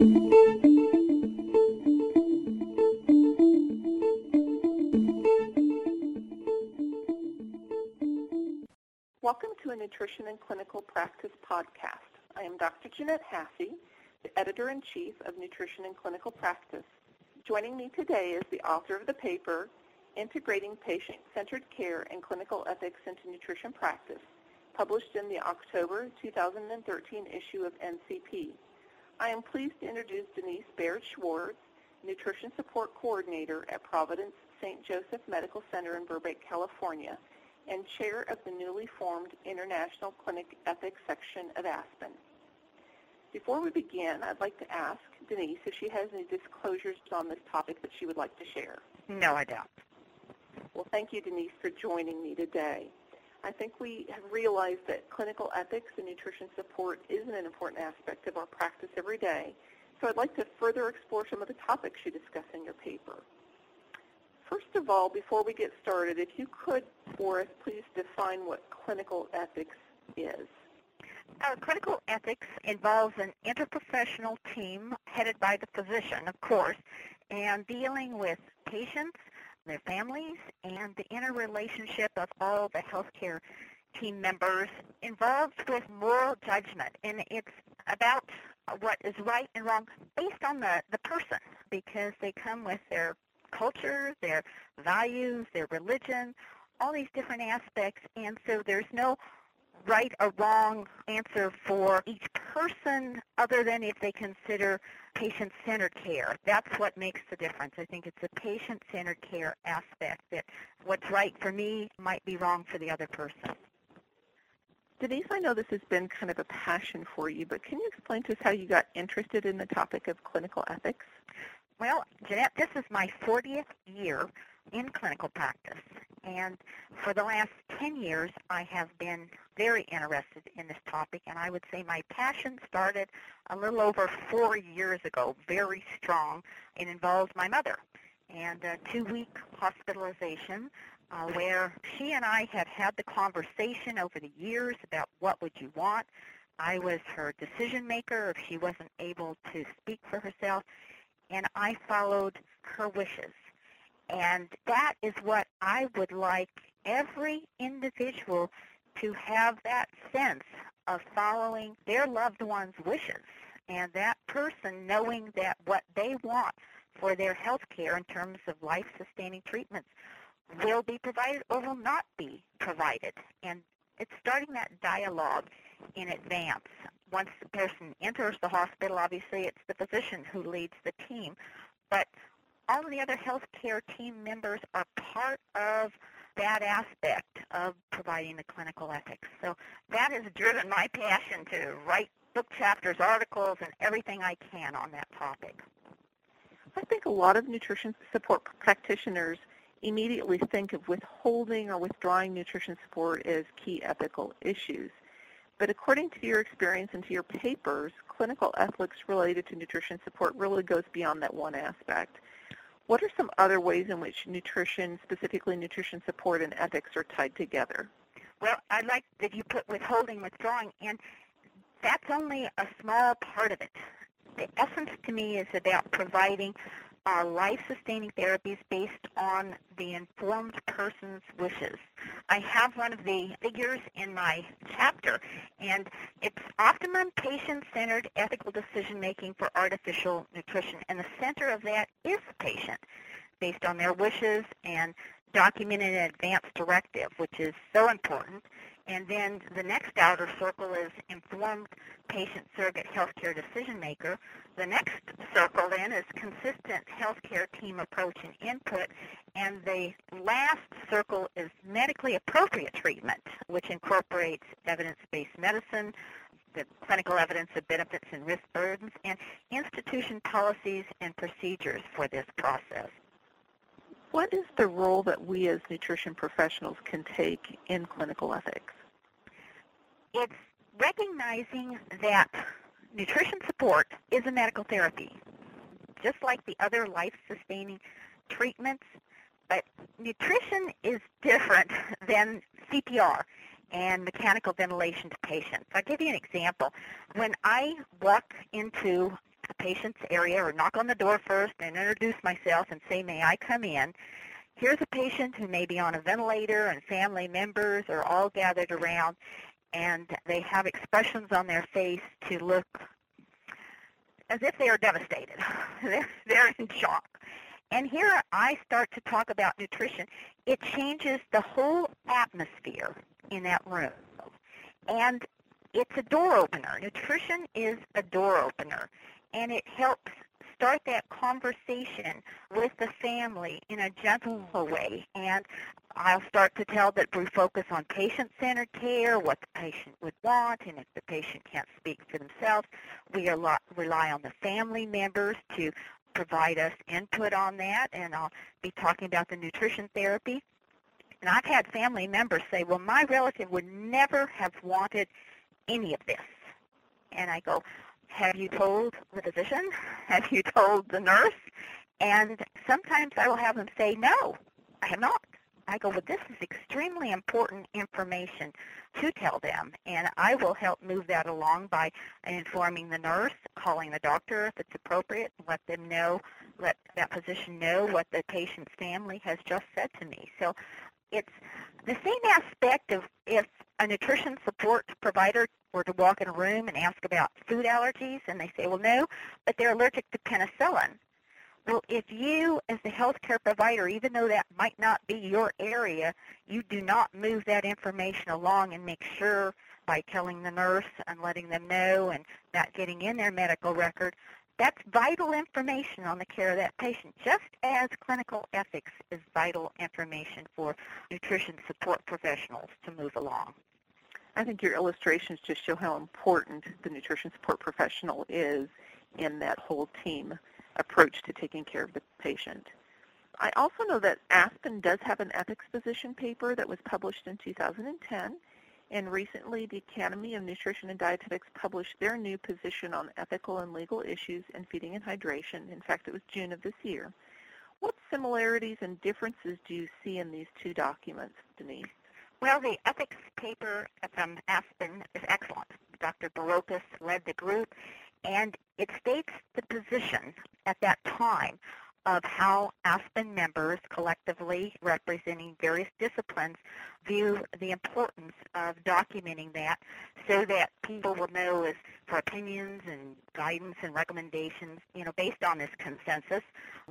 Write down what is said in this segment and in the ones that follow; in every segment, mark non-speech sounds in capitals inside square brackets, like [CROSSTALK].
Welcome to a Nutrition in Clinical Practice podcast. I am Dr. Jeanette Hasse, the Editor-in-Chief of Nutrition in Clinical Practice. Joining me today is the author of the paper, Integrating Patient-Centered Care and Clinical Ethics into Nutrition Practice, published in the October 2013 issue of NCP. I am pleased to introduce Denise Baird Schwartz, Nutrition Support Coordinator at Providence St. Joseph Medical Center in Burbank, California, and Chair of the newly formed International Clinic Ethics Section of ASPEN. Before we begin, I'd like to ask Denise if she has any disclosures on this topic that she would like to share. No, I don't. Well, thank you, Denise, for joining me today. I think we have realized that clinical ethics and nutrition support isn't an important aspect of our practice every day, so I'd like to further explore some of the topics you discuss in your paper. First of all, before we get started, if you could, for us, please define what clinical ethics is. Uh, clinical ethics involves an interprofessional team headed by the physician, of course, and dealing with patients, their families, and the interrelationship of all the healthcare team members involved with moral judgment. And it's about what is right and wrong based on the, the person because they come with their culture, their values, their religion, all these different aspects. And so there's no right or wrong answer for each person other than if they consider patient-centered care. That's what makes the difference. I think it's the patient-centered care aspect that what's right for me might be wrong for the other person. Denise, I know this has been kind of a passion for you, but can you explain to us how you got interested in the topic of clinical ethics? Well, Jeanette, this is my 40th year in clinical practice. And for the last 10 years, I have been very interested in this topic, and I would say my passion started a little over four years ago, very strong. It involved my mother and a two-week hospitalization uh, where she and I had had the conversation over the years about what would you want. I was her decision maker if she wasn't able to speak for herself, and I followed her wishes. And that is what I would like every individual to have that sense of following their loved one's wishes and that person knowing that what they want for their health care in terms of life-sustaining treatments will be provided or will not be provided. And it's starting that dialogue in advance. Once the person enters the hospital, obviously it's the physician who leads the team. But all of the other healthcare team members are part of that aspect of providing the clinical ethics. So that has driven my passion to write book chapters, articles, and everything I can on that topic. I think a lot of nutrition support practitioners immediately think of withholding or withdrawing nutrition support as key ethical issues. But according to your experience and to your papers, clinical ethics related to nutrition support really goes beyond that one aspect. What are some other ways in which nutrition, specifically nutrition support and ethics, are tied together? Well, I like that you put withholding, withdrawing, and that's only a small part of it. The essence to me is about providing are life-sustaining therapies based on the informed person's wishes. I have one of the figures in my chapter, and it's optimum patient-centered ethical decision-making for artificial nutrition. And the center of that is the patient, based on their wishes and documented an advance directive, which is so important. And then the next outer circle is informed patient surrogate healthcare decision maker. The next circle then is consistent healthcare team approach and input. And the last circle is medically appropriate treatment, which incorporates evidence-based medicine, the clinical evidence of benefits and risk burdens, and institution policies and procedures for this process. What is the role that we as nutrition professionals can take in clinical ethics? It's recognizing that nutrition support is a medical therapy, just like the other life-sustaining treatments, but nutrition is different [LAUGHS] than CPR and mechanical ventilation to patients. I'll give you an example. When I walk into patient's area or knock on the door first and introduce myself and say, may I come in? Here's a patient who may be on a ventilator and family members are all gathered around and they have expressions on their face to look as if they are devastated. [LAUGHS] they're, they're in shock. And here I start to talk about nutrition. It changes the whole atmosphere in that room. And it's a door opener. Nutrition is a door opener. And it helps start that conversation with the family in a gentle mm. way. And I'll start to tell that we focus on patient-centered care, what the patient would want, and if the patient can't speak for themselves, we rely on the family members to provide us input on that, and I'll be talking about the nutrition therapy. And I've had family members say, well, my relative would never have wanted any of this. And I go, have you told the physician? Have you told the nurse? And sometimes I will have them say, no, I have not. I go, well, this is extremely important information to tell them, and I will help move that along by informing the nurse, calling the doctor if it's appropriate, let them know, let that physician know what the patient's family has just said to me. So it's the same aspect of if a nutrition support provider were to walk in a room and ask about food allergies, and they say, well, no, but they're allergic to penicillin. Well, if you, as the healthcare provider, even though that might not be your area, you do not move that information along and make sure by telling the nurse and letting them know and not getting in their medical record, that's vital information on the care of that patient, just as clinical ethics is vital information for nutrition support professionals to move along. I think your illustrations just show how important the nutrition support professional is in that whole team approach to taking care of the patient. I also know that Aspen does have an ethics position paper that was published in 2010, and recently the Academy of Nutrition and Dietetics published their new position on ethical and legal issues in feeding and hydration. In fact, it was June of this year. What similarities and differences do you see in these two documents, Denise? Well, the ethics paper from Aspen is excellent. Dr. Barrocas led the group, and it states the position at that time of how Aspen members, collectively representing various disciplines, view the importance of documenting that so that people will know as for opinions and guidance and recommendations, you know, based on this consensus,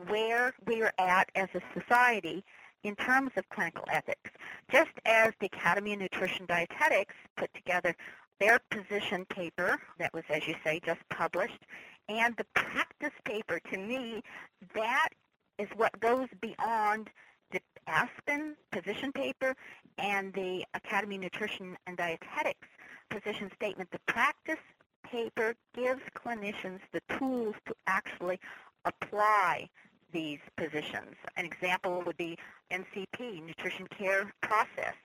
where we're at as a society in terms of clinical ethics. Just as the Academy of Nutrition and Dietetics put together their position paper that was, as you say, just published, and the practice paper, to me, that is what goes beyond the Aspen position paper and the Academy of Nutrition and Dietetics position statement. The practice paper gives clinicians the tools to actually apply these positions. An example would be NCP, Nutrition Care Process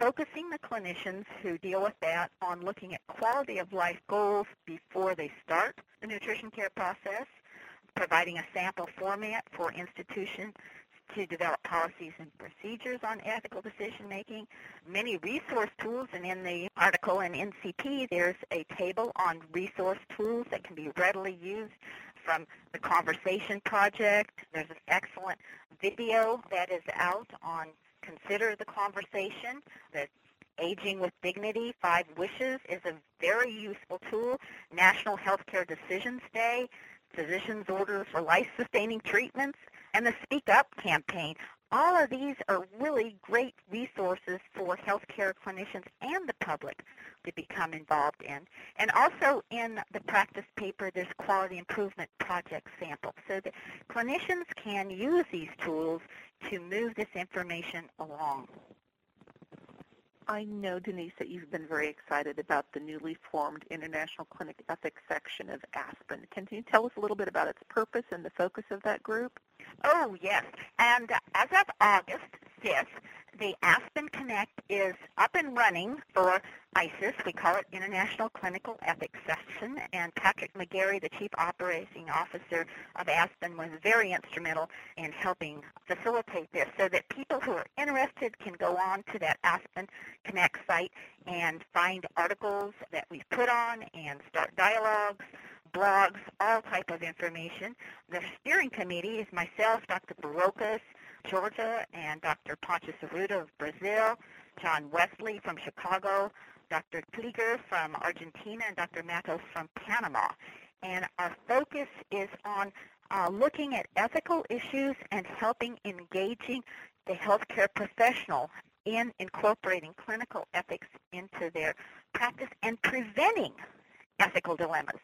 focusing the clinicians who deal with that on looking at quality of life goals before they start the nutrition care process, providing a sample format for institutions to develop policies and procedures on ethical decision making, many resource tools, and in the article in NCP there's a table on resource tools that can be readily used from the Conversation Project. There's an excellent video that is out on consider the conversation. The Aging with Dignity, Five Wishes is a very useful tool. National Healthcare Decisions Day, Physician's Order for Life-Sustaining Treatments, and the Speak Up campaign. All of these are really great resources for healthcare clinicians and public to become involved in. And also in the practice paper, there's quality improvement project samples so that clinicians can use these tools to move this information along. I know, Denise, that you've been very excited about the newly formed International Clinic Ethics section of ASPEN. Can you tell us a little bit about its purpose and the focus of that group? Oh, yes. And as of August 5th, the Aspen Connect is up and running for ICES. We call it International Clinical Ethics Section. And Patrick McGarry, the Chief Operating Officer of Aspen, was very instrumental in helping facilitate this so that people who are interested can go on to that Aspen Connect site and find articles that we've put on and start dialogues blogs, all type of information. The steering committee is myself, Dr. Barrocas, Georgia, and Dr. Pontius Arruda of Brazil, John Wesley from Chicago, Dr. Klieger from Argentina, and Dr. Matos from Panama. And our focus is on uh, looking at ethical issues and helping engaging the healthcare professional in incorporating clinical ethics into their practice and preventing ethical dilemmas.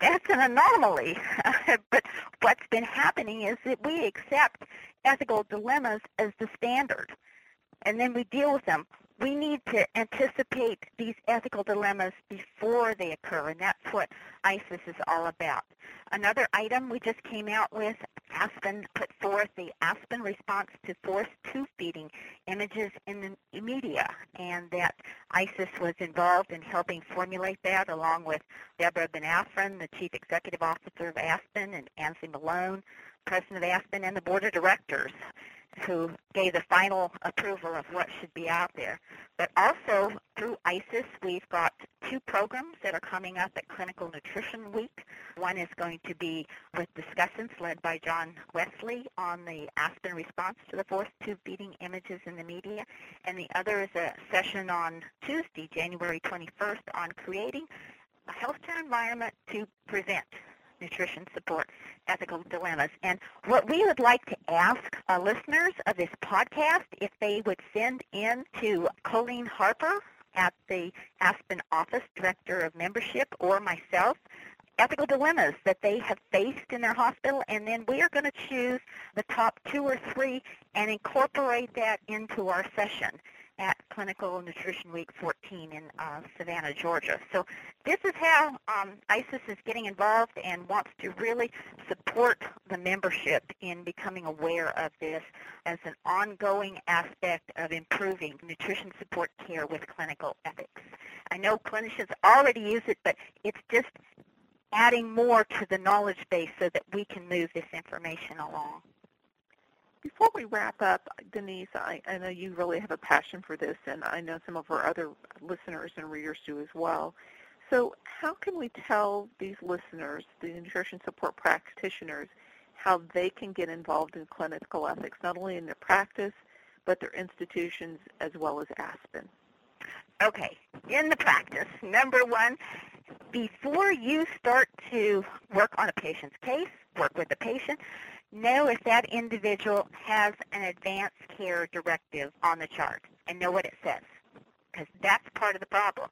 That's an anomaly, [LAUGHS] but what's been happening is that we accept ethical dilemmas as the standard, and then we deal with them we need to anticipate these ethical dilemmas before they occur, and that's what ICES is all about. Another item we just came out with, Aspen put forth the Aspen response to forced tube feeding images in the media, and that ICES was involved in helping formulate that along with Deborah BenAvram, the Chief Executive Officer of Aspen, and Ainsley Malone, President of Aspen, and the Board of Directors who gave the final approval of what should be out there. But also through ICES, we've got two programs that are coming up at Clinical Nutrition Week. One is going to be with discussions led by John Wesley on the Aspen response to the forced tube feeding images in the media, and the other is a session on Tuesday, January 21st, on creating a healthcare environment to prevent nutrition support ethical dilemmas. And what we would like to ask listeners of this podcast, if they would send in to Colleen Harper at the Aspen Office, Director of Membership, or myself, ethical dilemmas that they have faced in their hospital, and then we are going to choose the top two or three and incorporate that into our session at Clinical Nutrition Week 14 in uh, Savannah, Georgia. So this is how um, ICES is getting involved and wants to really support the membership in becoming aware of this as an ongoing aspect of improving nutrition support care with clinical ethics. I know clinicians already use it, but it's just adding more to the knowledge base so that we can move this information along. Before we wrap up, Denise, I, I, know you really have a passion for this, and I know some of our other listeners and readers do as well. So how can we tell these listeners, the nutrition support practitioners, how they can get involved in clinical ethics, not only in their practice, but their institutions as well as Aspen? Okay, in the practice, number one, before you start to work on a patient's case, work with the patient, know if that individual has an advanced care directive on the chart and know what it says. Because that's part of the problem,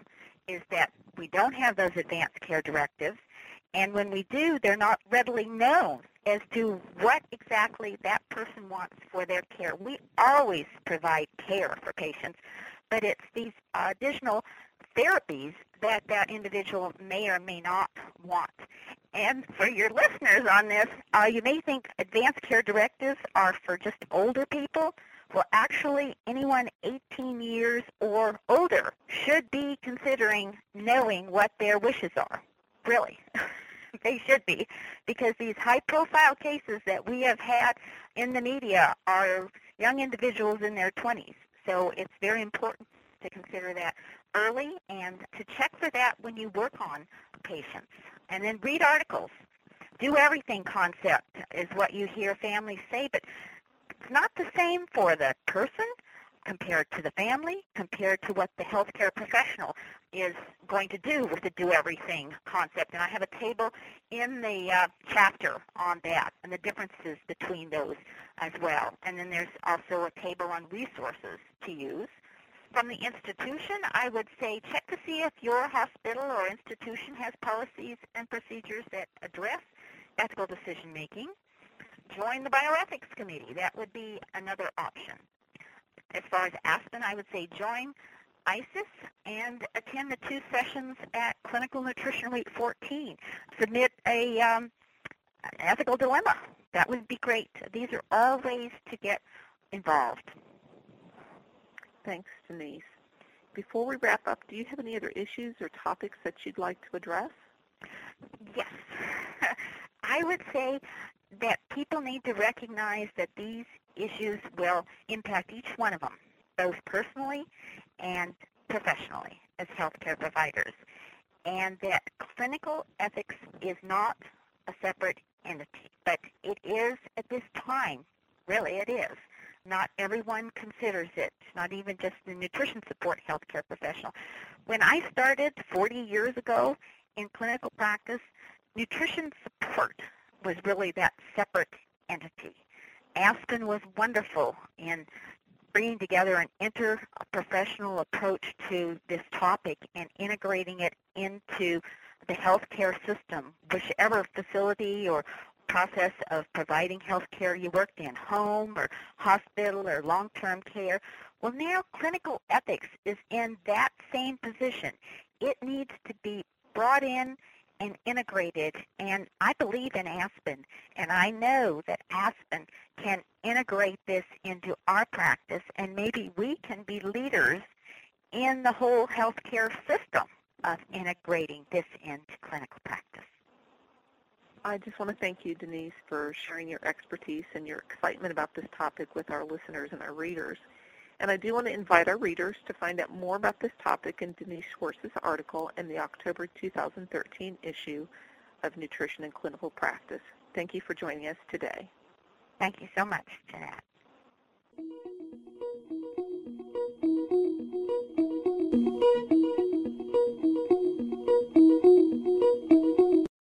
is that we don't have those advanced care directives, and when we do, they're not readily known as to what exactly that person wants for their care. We always provide care for patients, but it's these additional therapies that that individual may or may not want. And for your listeners on this, uh, you may think advanced care directives are for just older people. Well, actually, anyone 18 years or older should be considering knowing what their wishes are. Really. [LAUGHS] they should be, because these high-profile cases that we have had in the media are young individuals in their 20s. So it's very important to consider that early and to check for that when you work on patients. And then read articles. Do everything concept is what you hear families say, but it's not the same for the person compared to the family, compared to what the healthcare professional is going to do with the do everything concept. And I have a table in the uh, chapter on that and the differences between those as well. And then there's also a table on resources to use from the institution, I would say check to see if your hospital or institution has policies and procedures that address ethical decision making. Join the bioethics committee. That would be another option. As far as Aspen, I would say join ICES and attend the two sessions at Clinical Nutrition Week 14. Submit a um, an ethical dilemma. That would be great. These are all ways to get involved. Thanks, Denise. Before we wrap up, do you have any other issues or topics that you'd like to address? Yes. [LAUGHS] I would say that people need to recognize that these issues will impact each one of them, both personally and professionally as healthcare providers. and that clinical ethics is not a separate entity, but it is at this time, really it is. Not everyone considers it, not even just the nutrition support healthcare professional. When I started 40 years ago in clinical practice, nutrition support was really that separate entity. Aspen was wonderful in bringing together an interprofessional approach to this topic and integrating it into the healthcare system, whichever facility or process of providing health care you worked in, home or hospital or long-term care. Well, now clinical ethics is in that same position. It needs to be brought in and integrated, and I believe in Aspen, and I know that Aspen can integrate this into our practice, and maybe we can be leaders in the whole healthcare system of integrating this into clinical practice. I just want to thank you, Denise, for sharing your expertise and your excitement about this topic with our listeners and our readers. And I do want to invite our readers to find out more about this topic in Denise Schwartz's article in the October 2013 issue of Nutrition in Clinical Practice. Thank you for joining us today. Thank you so much, Jeanette.